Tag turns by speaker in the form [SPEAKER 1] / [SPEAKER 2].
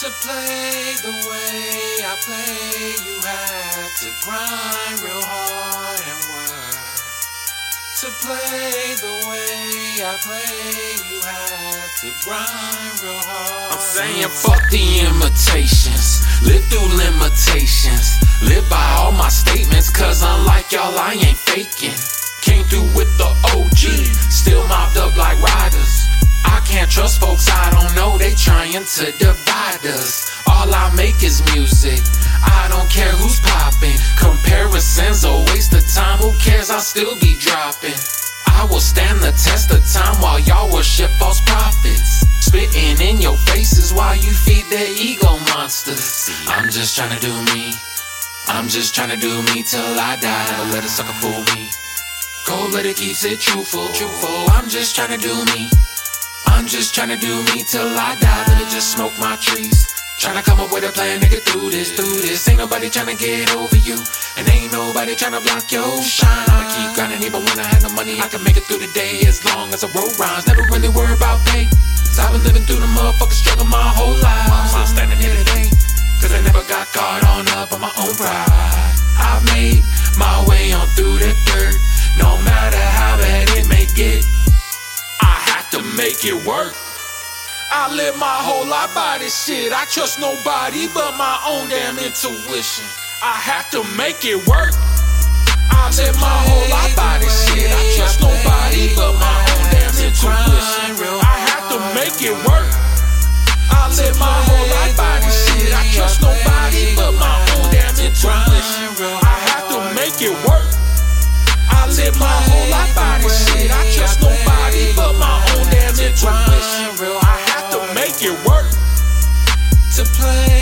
[SPEAKER 1] To play the way I play, you had to grind real hard and work. To play the way I play, you had to grind real hard. I'm saying fuck the imitations, live through limitations. Live by all my statements, cause unlike y'all, I ain't faking. Came through with the OG, trying to divide us. All I make is music, I don't care who's popping. Comparisons a waste of time, who cares? I'll still be dropping. I will stand the test of time while y'all worship false prophets. Spitting in your faces while you feed their ego monsters. I'm just trying to do me. I'm just trying to do me till I die. Let a sucker fool me. Cold blooded keeps it truthful. Truthful. I'm just trying to do me. I'm just trying to do me till I die. Better just smoke my trees. Tryna come up with a plan get through this, through this. Ain't nobody tryna get over you. And ain't nobody tryna block your shine. I'ma keep grinding even when I had no money. I can make it through the day as long as I roll rhymes. Never really worry about pay. Cause I've been living through the motherfucking struggle my whole life. Make it work. I live my whole life by this shit. I trust nobody but my own damn intuition. I have to make it work. I live my whole make it work. To play